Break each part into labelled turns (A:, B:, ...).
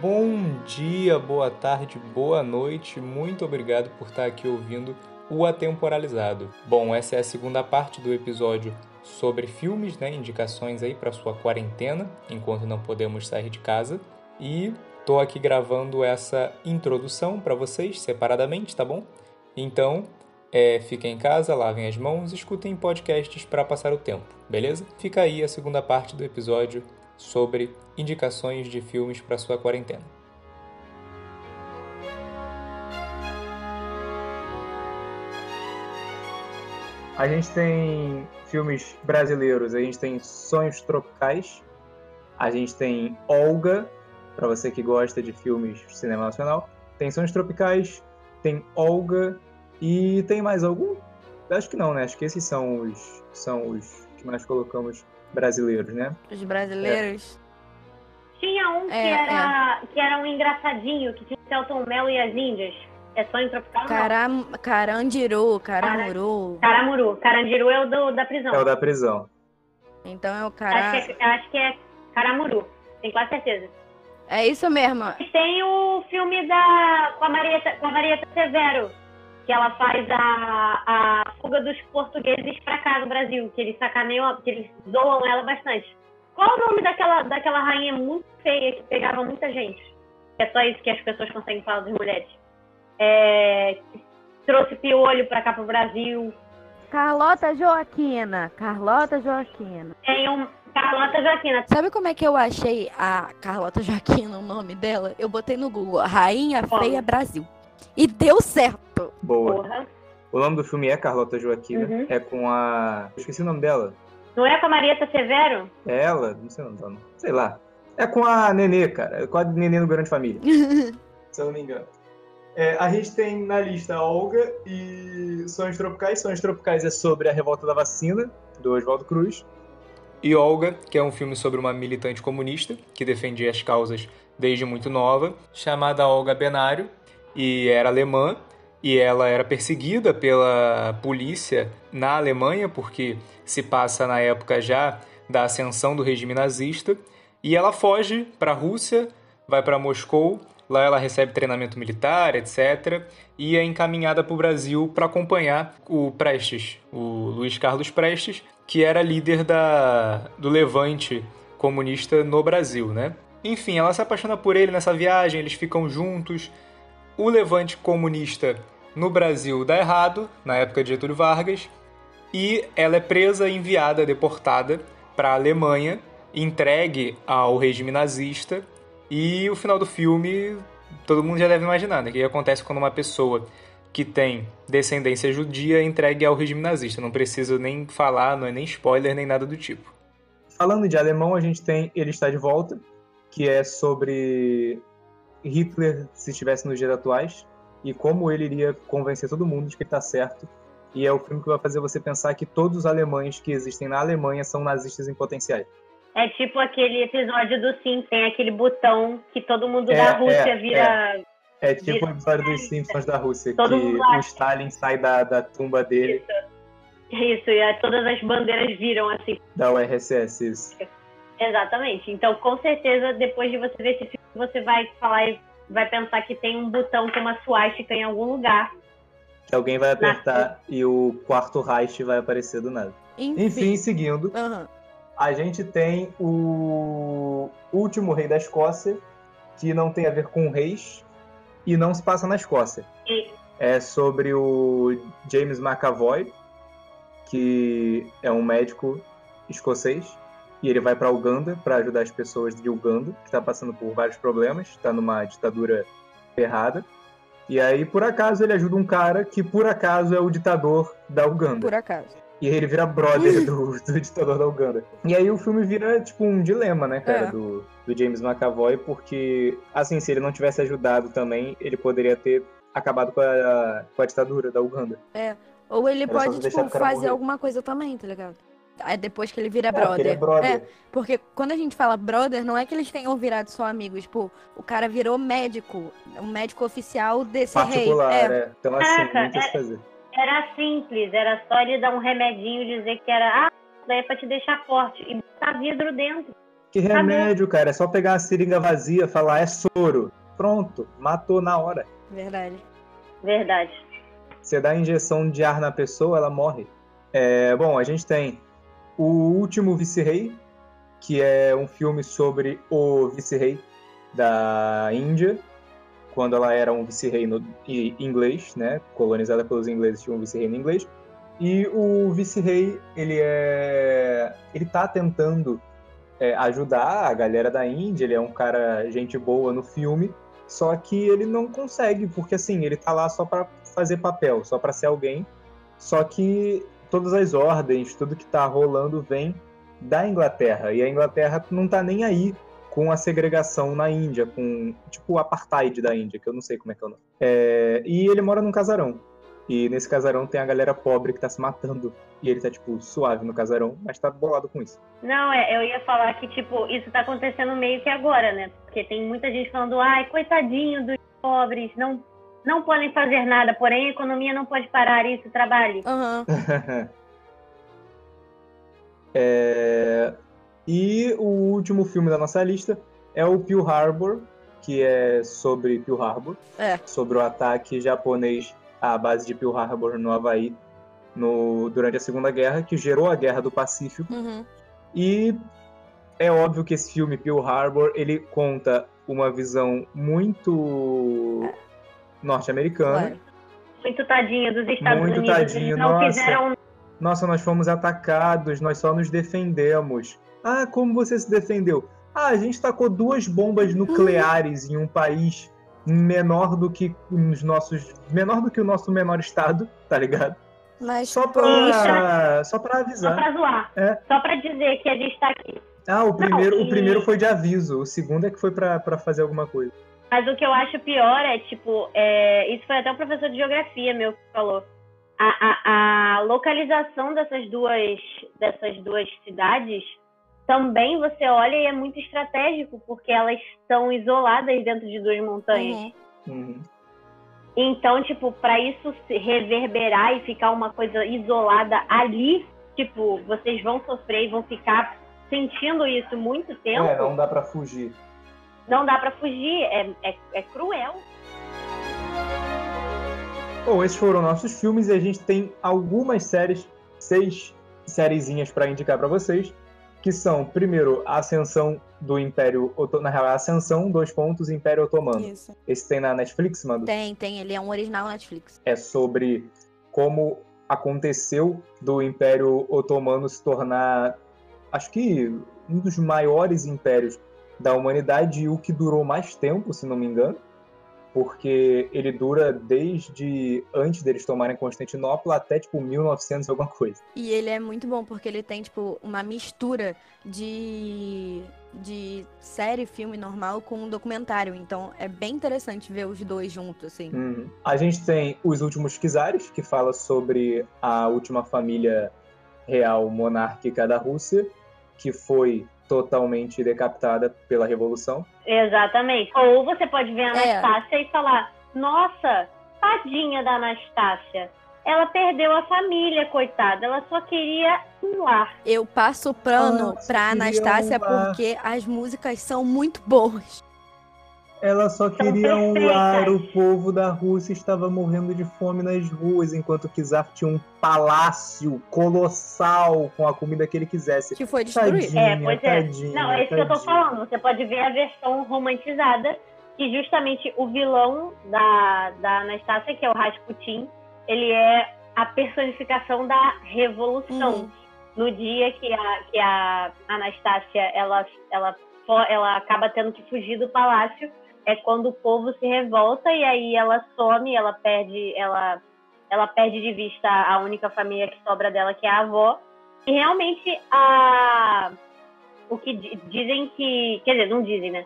A: Bom dia, boa tarde, boa noite. Muito obrigado por estar aqui ouvindo o Atemporalizado. Bom, essa é a segunda parte do episódio sobre filmes, né, indicações aí para sua quarentena, enquanto não podemos sair de casa. E tô aqui gravando essa introdução para vocês separadamente, tá bom? Então, é, fiquem em casa, lavem as mãos, escutem podcasts para passar o tempo, beleza? Fica aí a segunda parte do episódio sobre indicações de filmes para sua quarentena.
B: A gente tem filmes brasileiros, a gente tem Sonhos Tropicais, a gente tem Olga, para você que gosta de filmes de cinema nacional. Tem Sonhos Tropicais, tem Olga e tem mais algum? Acho que não, né? Acho que esses são os, são os que nós colocamos brasileiros, né?
C: Os brasileiros.
D: É. Tinha um que,
C: É,
D: era, que era um engraçadinho, que tinha o Celton Mel e as Índias. É sonho tropical? não.
C: Caram, carandiru, caramuru.
D: Caramuru. Carandiru é o do, da prisão.
B: É o da prisão.
C: Então é o
D: acho,
C: cara.
D: que é, acho que é Caramuru. Tenho quase certeza.
C: É isso mesmo.
D: E tem o filme da, com, a Marieta, com a Marieta Severo, que ela faz a, a fuga dos portugueses pra cá do Brasil, que eles sacaneiam, que eles zoam ela bastante. Qual o nome daquela, daquela rainha muito feia que pegava muita gente? É só isso que as pessoas conseguem falar das mulheres. É, que trouxe piolho pra cá pro Brasil.
E: Carlota Joaquina. Carlota Joaquina.
D: Tem um Carlota Joaquina.
C: Sabe como é que eu achei a Carlota Joaquina, o nome dela? Eu botei no Google, Rainha? Feia Brasil. E deu certo.
B: Boa.
D: Porra.
B: O nome do filme é Carlota Joaquina.
D: Uhum.
B: É com a. Eu esqueci o nome dela.
D: Não é com a Marieta Severo?
B: É ela? Não sei o nome dela. não. Sei lá. É com a Nenê, cara. É com a Nenê no Grande Família. se eu não me engano. É, a gente tem na lista Olga e Sonhos Tropicais. Sonhos Tropicais é sobre a revolta da vacina, do Oswaldo Cruz.
A: E Olga, que é um filme sobre uma militante comunista que defendia as causas desde muito nova, chamada Olga Benário, e era alemã, e ela era perseguida pela polícia na Alemanha, porque se passa na época já da ascensão do regime nazista, e ela foge para a Rússia, vai para Moscou, lá ela recebe treinamento militar, etc., e é encaminhada para o Brasil para acompanhar o Prestes, o Luiz Carlos Prestes, que era líder da, do levante comunista no Brasil, né? Enfim, ela se apaixona por ele nessa viagem, eles ficam juntos. O levante comunista no Brasil dá errado, na época de Getúlio Vargas, e ela é presa, enviada, deportada para a Alemanha, entregue ao regime nazista, e o final do filme todo mundo já deve imaginar, né? O que acontece quando uma pessoa que tem descendência judia é entregue ao regime nazista. Não preciso nem falar, não é nem spoiler, nem nada do tipo.
B: Falando de alemão, a gente tem Ele Está de Volta, que é sobre Hitler se estivesse nos dias atuais e como ele iria convencer todo mundo de que ele está certo. E é o filme que vai fazer você pensar que todos os alemães que existem na Alemanha são nazistas em potenciais.
D: É tipo aquele episódio do Sim, tem aquele botão que todo mundo
B: É,
D: da Rússia
B: é,
D: vira.
B: É tipo o episódio dos Simpsons da Rússia,
D: Todo
B: que o. Stalin sai da, da tumba dele,
D: Isso, e aí todas as bandeiras viram assim.
B: da URSS, isso.
D: Exatamente. Então, com certeza, depois de você ver esse filme, você vai falar e vai pensar que tem um botão com uma suástica em algum lugar.
B: Que alguém vai apertar e o quarto Reich vai aparecer do nada.
C: Enfim.
B: Enfim, seguindo,
C: Aham.
B: a gente tem o último rei da Escócia, que não tem a ver com reis e não se passa na Escócia.
D: E-
B: É sobre o James McAvoy, que é um médico escocês, e ele vai para Uganda para ajudar as pessoas de Uganda, que está passando por vários problemas, está numa ditadura ferrada. E aí, por acaso, ele ajuda um cara que, por acaso, é o ditador da Uganda.
C: Por acaso.
B: E aí ele vira brother do, do ditador da Uganda. E aí o filme vira, tipo, um dilema, né, cara,
C: É.
B: do, do James McAvoy, porque, assim, se ele não tivesse ajudado também, ele poderia ter acabado com a, com a ditadura da Uganda.
C: Ou ele
B: Era
C: pode, tipo, fazer
B: morrer.
C: alguma coisa também, tá ligado? Aí depois que ele vira
B: É,
C: brother.
B: ele é brother.
C: É, porque quando a gente fala brother, não é que eles tenham virado só amigos. Tipo, o cara virou médico. Um médico oficial desse
B: Particular,
C: rei. É.
B: é. Então, assim,
D: Caraca,
B: muito a se
D: é-
B: fazer.
D: Era simples, era só ele dar um remedinho e dizer que era, ah, daí é pra te deixar forte. E botar vidro dentro.
B: Que remédio, cara? É só pegar a seringa vazia, falar é soro. Pronto, matou na hora.
C: Verdade.
D: Verdade.
B: Você dá injeção de ar na pessoa, ela morre. É, bom, a gente tem O Último Vice-Rei, que é um filme sobre o vice-rei da Índia, quando ela era um vice-rei inglês, né? Colonizada pelos ingleses, tinha um vice-rei inglês. E o vice-rei, ele é. Ele tá tentando é, ajudar a galera da Índia, ele é um cara gente boa no filme, só que ele não consegue, porque assim, ele tá lá só para fazer papel, só para ser alguém. Só que todas as ordens, tudo que tá rolando vem da Inglaterra, e a Inglaterra não tá nem aí com a segregação na Índia, com tipo o apartheid da Índia, que eu não sei como é que é o nome. É, e ele mora num casarão. E nesse casarão tem a galera pobre que tá se matando. E ele tá, tipo, suave no casarão, mas tá bolado com isso.
D: Não, é, eu ia falar que, tipo, isso tá acontecendo meio que agora, né? Porque tem muita gente falando, ai, coitadinho dos pobres, não, não podem fazer nada, porém a economia não pode parar isso, trabalhe.
C: Aham.
B: É, E o último filme da nossa lista é o Pearl Harbor, que é sobre Pearl Harbor,
C: É.
B: sobre o ataque japonês à base de Pearl Harbor no Havaí no, durante a Segunda Guerra, que gerou a Guerra do Pacífico.
C: Uhum.
B: E é óbvio que esse filme Pearl Harbor ele conta uma visão muito norte-americana.
D: Muito tadinho dos Estados
B: Muito
D: Unidos.
B: tadinho,
D: eles não
B: nossa.
D: fizeram
B: Nossa, nós fomos atacados, nós só nos defendemos. Ah, como você se defendeu? Ah, a gente tacou duas bombas nucleares em um país menor do que os nossos, menor do que o nosso menor estado, tá ligado?
C: Mas,
B: Só
C: poxa,
B: pra, só pra
D: só
B: avisar.
D: pra zoar.
B: É.
D: Só pra dizer que a gente tá aqui.
B: Ah, o primeiro,
D: Não,
B: o
D: e-
B: primeiro foi de aviso, o segundo é que foi pra fazer alguma coisa.
D: Mas o que eu acho pior é, tipo, é, isso foi até o professor de geografia meu que falou. A, a, a localização dessas duas, dessas duas cidades também você olha e é muito estratégico, porque elas estão isoladas dentro de duas montanhas.
C: uhum.
B: Uhum.
D: Então, tipo, pra isso se reverberar e ficar uma coisa isolada ali, tipo, vocês vão sofrer e vão ficar sentindo isso muito tempo.
B: É, não dá pra fugir.
D: Não dá pra fugir, é, é, é cruel.
B: Bom, esses foram nossos filmes e a gente tem algumas séries, seis sériezinhas pra indicar pra vocês, que são, primeiro, a Ascensão do Império Otomano, na real, a Ascensão, dois pontos, Império Otomano.
C: Isso.
B: Esse tem na Netflix, mano?
C: Tem, tem. Ele é um original Netflix.
B: É sobre como aconteceu do Império Otomano se tornar, acho que, um dos maiores impérios da humanidade e o que durou mais tempo, se não me engano, porque ele dura desde antes deles tomarem Constantinopla até tipo 1900 e alguma coisa.
C: E ele é muito bom porque ele tem, tipo, uma mistura de, de série, filme normal com um documentário. Então é bem interessante ver os dois juntos, assim.
B: Uhum. A gente tem Os Últimos Czares, que fala sobre a última família real monárquica da Rússia, que foi totalmente decapitada pela Revolução.
D: Exatamente. Ou você pode ver a
C: É.
D: Anastácia e falar: Nossa, tadinha da Anastácia. Ela perdeu a família, coitada. Ela só queria um lar.
C: Eu passo o pano
B: Ah,
C: pra Anastácia
B: um
C: porque as músicas são muito boas.
B: Ela só queria um lar, o povo da Rússia estava morrendo de fome nas ruas, enquanto o Czar tinha um palácio colossal com a comida que ele quisesse.
C: Que foi destruído.
B: Tadinha,
D: É, pois é.
B: tadinha,
D: Não, é isso que eu tô falando. Você pode ver a versão romantizada, que justamente o vilão da, da Anastácia, que é o Rasputin, ele é a personificação da revolução.
C: Uhum.
D: No dia que a, que a Anastácia ela, ela, ela acaba tendo que fugir do palácio, é quando o povo se revolta e aí ela some, ela perde, ela, ela perde de vista a única família que sobra dela, que é a avó. E realmente a o que di- dizem que. Quer dizer, não dizem, né?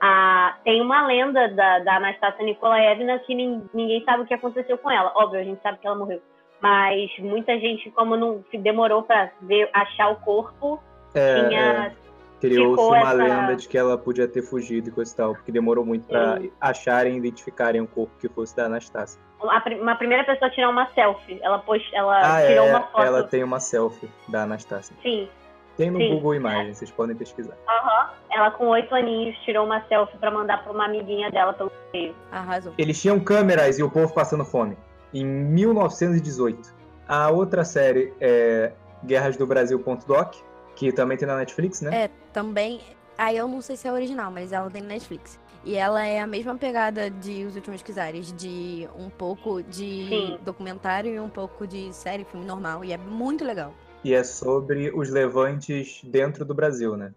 D: Ah, tem uma lenda da, da Anastasia Nikolaevna que nin- ninguém sabe o que aconteceu com ela. Óbvio, a gente sabe que ela morreu. Mas muita gente, como não se demorou pra ver, achar o corpo,
B: É,
D: tinha.
B: é. Criou-se uma
D: essa-
B: lenda de que ela podia ter fugido e coisa e tal, porque demorou muito pra
D: Sim.
B: acharem e identificarem o corpo que fosse da Anastácia.
D: Uma primeira pessoa a tirar uma selfie. Ela, pôs, ela
B: Ah,
D: tirou
B: é,
D: uma foto.
B: ela tem uma selfie da Anastácia.
D: Sim.
B: Tem no
D: Sim.
B: Google Imagens, vocês podem pesquisar.
D: Aham. Ela com oito aninhos tirou uma selfie pra mandar pra uma amiguinha dela pelo correio.
C: Arrasou.
B: Eles tinham câmeras e o povo passando fome. Em 1918. A outra série é Guerras do Brasil.doc, que também tem na Netflix, né?
C: É, também. Aí eu não sei se é original, mas ela tem no Netflix. E ela é a mesma pegada de Os Últimos Quizares, de um pouco de
D: Sim.
C: documentário e um pouco de série, filme normal. E é muito legal.
B: E é sobre os levantes dentro do Brasil, né?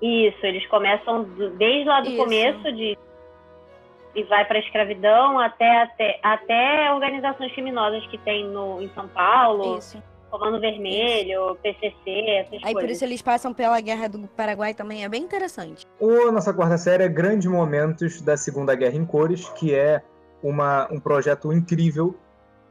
D: Isso, eles começam desde lá do
C: Isso.
D: começo de e vai pra escravidão até, até, até organizações criminosas que tem no, em São Paulo,
C: Isso.
D: Comando Vermelho, PCC, essas
C: Aí por
D: coisas.
C: isso eles passam pela Guerra do Paraguai também, é bem interessante.
B: O nossa quarta série é Grandes Momentos da Segunda Guerra em Cores, que é uma, um projeto incrível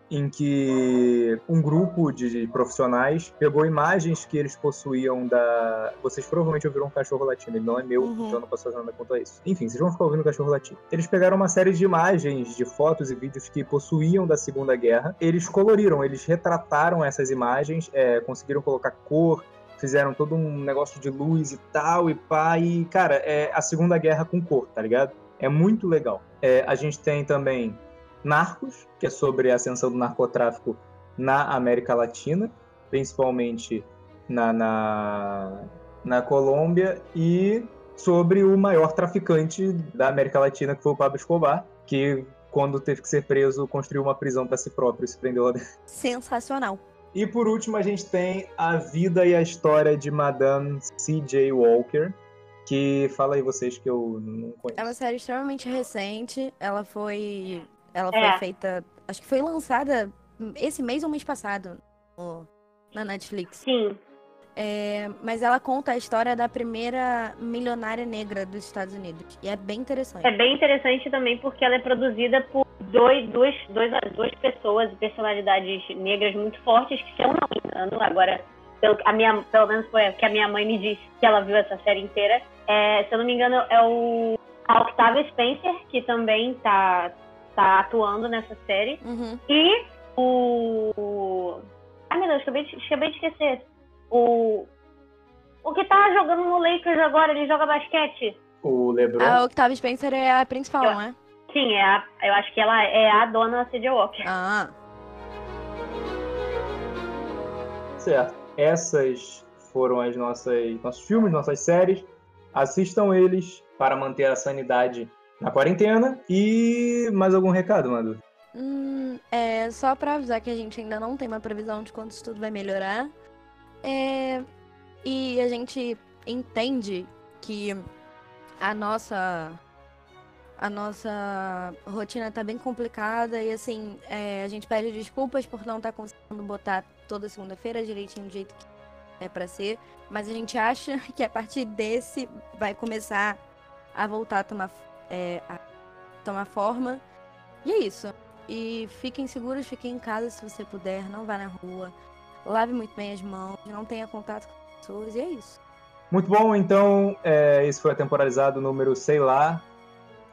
B: em que um grupo de profissionais pegou imagens que eles possuíam da. Vocês provavelmente ouviram um cachorro latindo, ele não é meu,
C: Uhum.
B: então eu não posso fazer nada quanto a isso. Enfim, vocês vão ficar ouvindo o cachorro latindo. Eles pegaram uma série de imagens, de fotos e vídeos que possuíam da Segunda Guerra, eles coloriram, eles retrataram essas imagens, é, conseguiram colocar cor, fizeram todo um negócio de luz e tal, e pá, e, cara, é a Segunda Guerra com cor, tá ligado? É muito legal. É, a gente tem também Narcos, que é sobre a ascensão do narcotráfico na América Latina, principalmente na, na, na Colômbia, e sobre o maior traficante da América Latina, que foi o Pablo Escobar, que, quando teve que ser preso, construiu uma prisão para si próprio e se prendeu lá dentro.
C: Sensacional.
B: E por último, a gente tem a vida e a história de Madame C.J. Walker, que fala aí vocês que eu não conheço.
C: É uma série extremamente recente. Ela foi. Ela
D: É.
C: foi feita. Acho que foi lançada esse mês ou mês passado no- na Netflix.
D: Sim,
C: É, mas ela conta a história da primeira milionária negra dos Estados Unidos. E é bem interessante.
D: é bem interessante também porque ela é produzida por dois, duas, dois, duas pessoas e personalidades negras muito fortes, que não me engano, agora, pelo, a minha, pelo menos foi que a minha mãe me disse que ela viu essa série inteira, é, se eu não me engano, é o a Octavia Spencer, que também tá, tá atuando nessa série,
C: Uhum.
D: e o. Ai meu Deus, acabei de, acabei de esquecer. O. O que tá jogando no Lakers agora, ele joga basquete.
B: O LeBron.
C: A Octavia Spencer é a principal,
D: Eu-
C: não é?
D: Sim, é a, eu acho que ela é a dona C.J. Walker.
C: Ah,
B: Certo. Essas foram as nossas nossos filmes, nossas séries. Assistam eles para manter a sanidade na quarentena. E mais algum recado, Madu?
C: hum, é só pra avisar que a gente ainda não tem uma previsão de quando isso tudo vai melhorar. É, e a gente entende que a nossa a nossa rotina tá bem complicada e assim é, a gente pede desculpas por não estar conseguindo botar toda segunda-feira direitinho do jeito que é pra ser, mas a gente acha que a partir desse vai começar a voltar a tomar é, a tomar forma e é isso. E fiquem seguros, fiquem em casa se você puder, não vá na rua, lave muito bem as mãos, não tenha contato com as pessoas e é isso.
B: Muito bom, então, é, esse foi a temporalizado número, sei lá,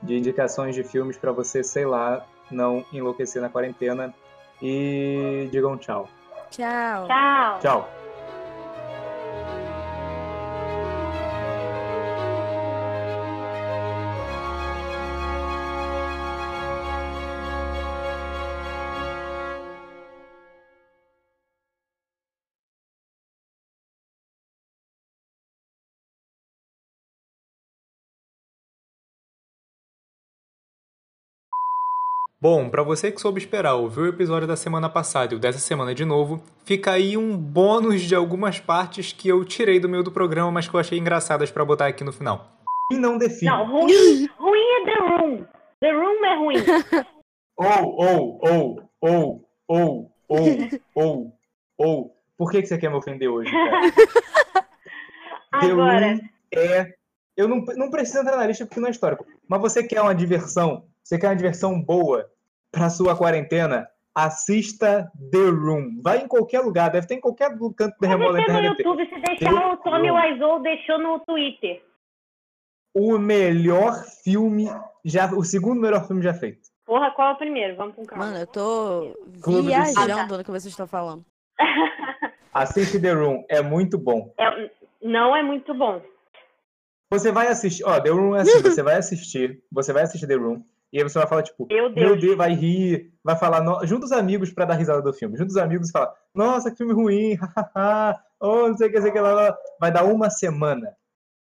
B: de indicações de filmes para você, sei lá, não enlouquecer na quarentena. E digam tchau.
C: Tchau.
D: Tchau.
B: Tchau.
A: Bom, pra você que soube esperar, ouviu o episódio da semana passada e o dessa semana de novo, fica aí um bônus de algumas partes que eu tirei do meio do programa, mas que eu achei engraçadas pra botar aqui no final.
B: E não define.
D: Não, ruim, ruim é The Room. The Room é ruim.
B: Ou, ou, ou, ou, ou, ou, ou, ou. Por que, que você quer me ofender hoje, cara? The
D: Agora,
B: Room é. Eu não, não preciso entrar na lista porque não é histórico. Mas você quer uma diversão? Você quer uma diversão boa pra sua quarentena? Assista The Room. Vai em qualquer lugar, deve ter em qualquer canto da
D: mas
B: remoto da
D: você no. YouTube, se deixar
B: The
D: o Tommy. Wiseau deixou no Twitter.
B: O melhor filme já. O segundo melhor filme já feito.
D: Porra, qual é o primeiro? Vamos com calma.
C: Mano, eu tô
B: Clube dos
C: viajando no que vocês estão falando.
B: Assiste The Room, é muito bom.
D: É- não é muito bom.
B: Você vai assistir, ó, The Room é assim, você vai assistir, você vai assistir The Room, e aí você vai falar, tipo,
D: Meu Deus.
B: meu Deus, vai rir, vai falar, no... junta os amigos pra dar risada do filme, junta os amigos e fala, nossa, que filme ruim, hahaha, oh, não sei o que, sei o que lá, lá. Vai dar uma semana,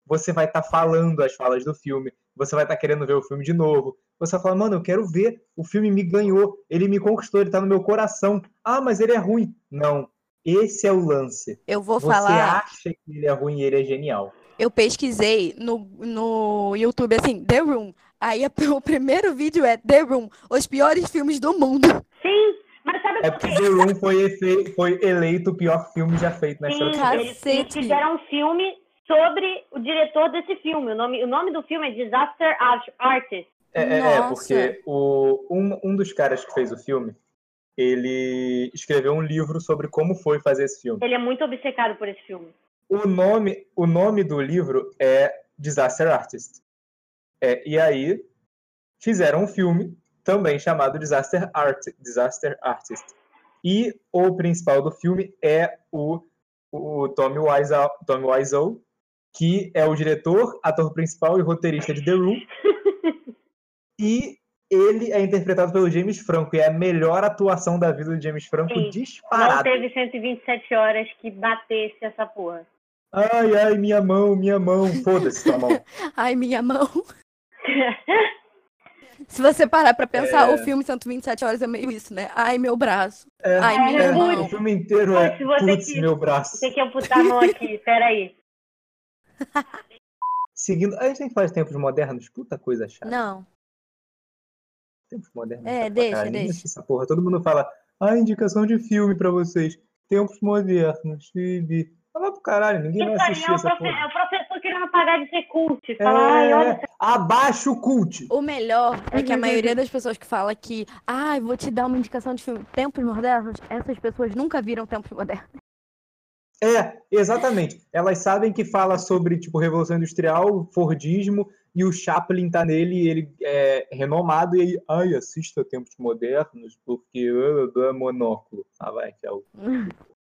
B: você vai estar falando as falas do filme, você vai estar querendo ver o filme de novo, você vai falar, mano, eu quero ver, o filme me ganhou, ele me conquistou, ele tá no meu coração, ah, mas ele é ruim. Não, esse é o lance.
C: Eu vou
B: Você
C: falar.
B: acha que ele é ruim e ele é genial.
C: Eu pesquisei no, no YouTube assim, The Room. Aí a- o primeiro vídeo é The Room, os piores filmes do mundo.
D: Sim, mas sabe
B: É
D: por
B: porque
D: quê?
B: The Room foi, efe- foi eleito o pior filme já feito na
D: Sim,
B: história
D: eles, eles fizeram um filme sobre o diretor desse filme. O nome, o nome do filme é Disaster Art- Artist.
B: É, é, é, porque o, um, um dos caras que fez o filme, ele escreveu um livro sobre como foi fazer esse filme.
D: Ele é muito obcecado por esse filme.
B: O nome, o nome do livro é Disaster Artist. É, e aí fizeram um filme também chamado Disaster, Art, Disaster Artist. E o principal do filme é o, o Tommy Wiseau, Tommy Wiseau, que é o diretor, ator principal e roteirista de The Room. e ele é interpretado pelo James Franco, e é a melhor atuação da vida do James Franco
D: Sim. Não
B: disparado.
D: teve 127 horas que batesse essa porra.
B: Ai, ai, minha mão, minha mão. Foda-se tua mão.
C: Ai, minha mão. Se você parar pra pensar,
B: É.
C: o filme 127 horas é meio isso, né? Ai, meu braço.
B: É,
C: Ai, minha
B: é,
C: mão.
B: O filme inteiro é
D: Putz, você
B: putz,
D: que-
B: meu braço.
D: Tem que amputar a mão aqui, peraí.
B: Seguindo, a gente tem que falar de tempos modernos, puta coisa chata.
C: Não.
B: Tempos modernos.
C: É, deixa, deixa.
B: Essa porra. Todo mundo fala, ah, indicação de filme pra vocês. Tempos modernos, Tibi. Fala pro caralho, ninguém vai
D: Isso aí
B: assistir
D: é o,
B: essa
D: profe-
B: porra.
D: é o professor querendo apagar de ser cult. Falar, ai, olha,
B: É, abaixo o cult.
C: O melhor é que a maioria das pessoas que fala que, ai, vou te dar uma indicação de filme Tempos Modernos, essas pessoas nunca viram Tempos Modernos.
B: É, exatamente. Elas sabem que fala sobre, tipo, Revolução Industrial, Fordismo, e o Chaplin tá nele, e ele é renomado, e aí, ai, assista Tempos Modernos, porque uh, uh, monóculo. Ah, vai, que é o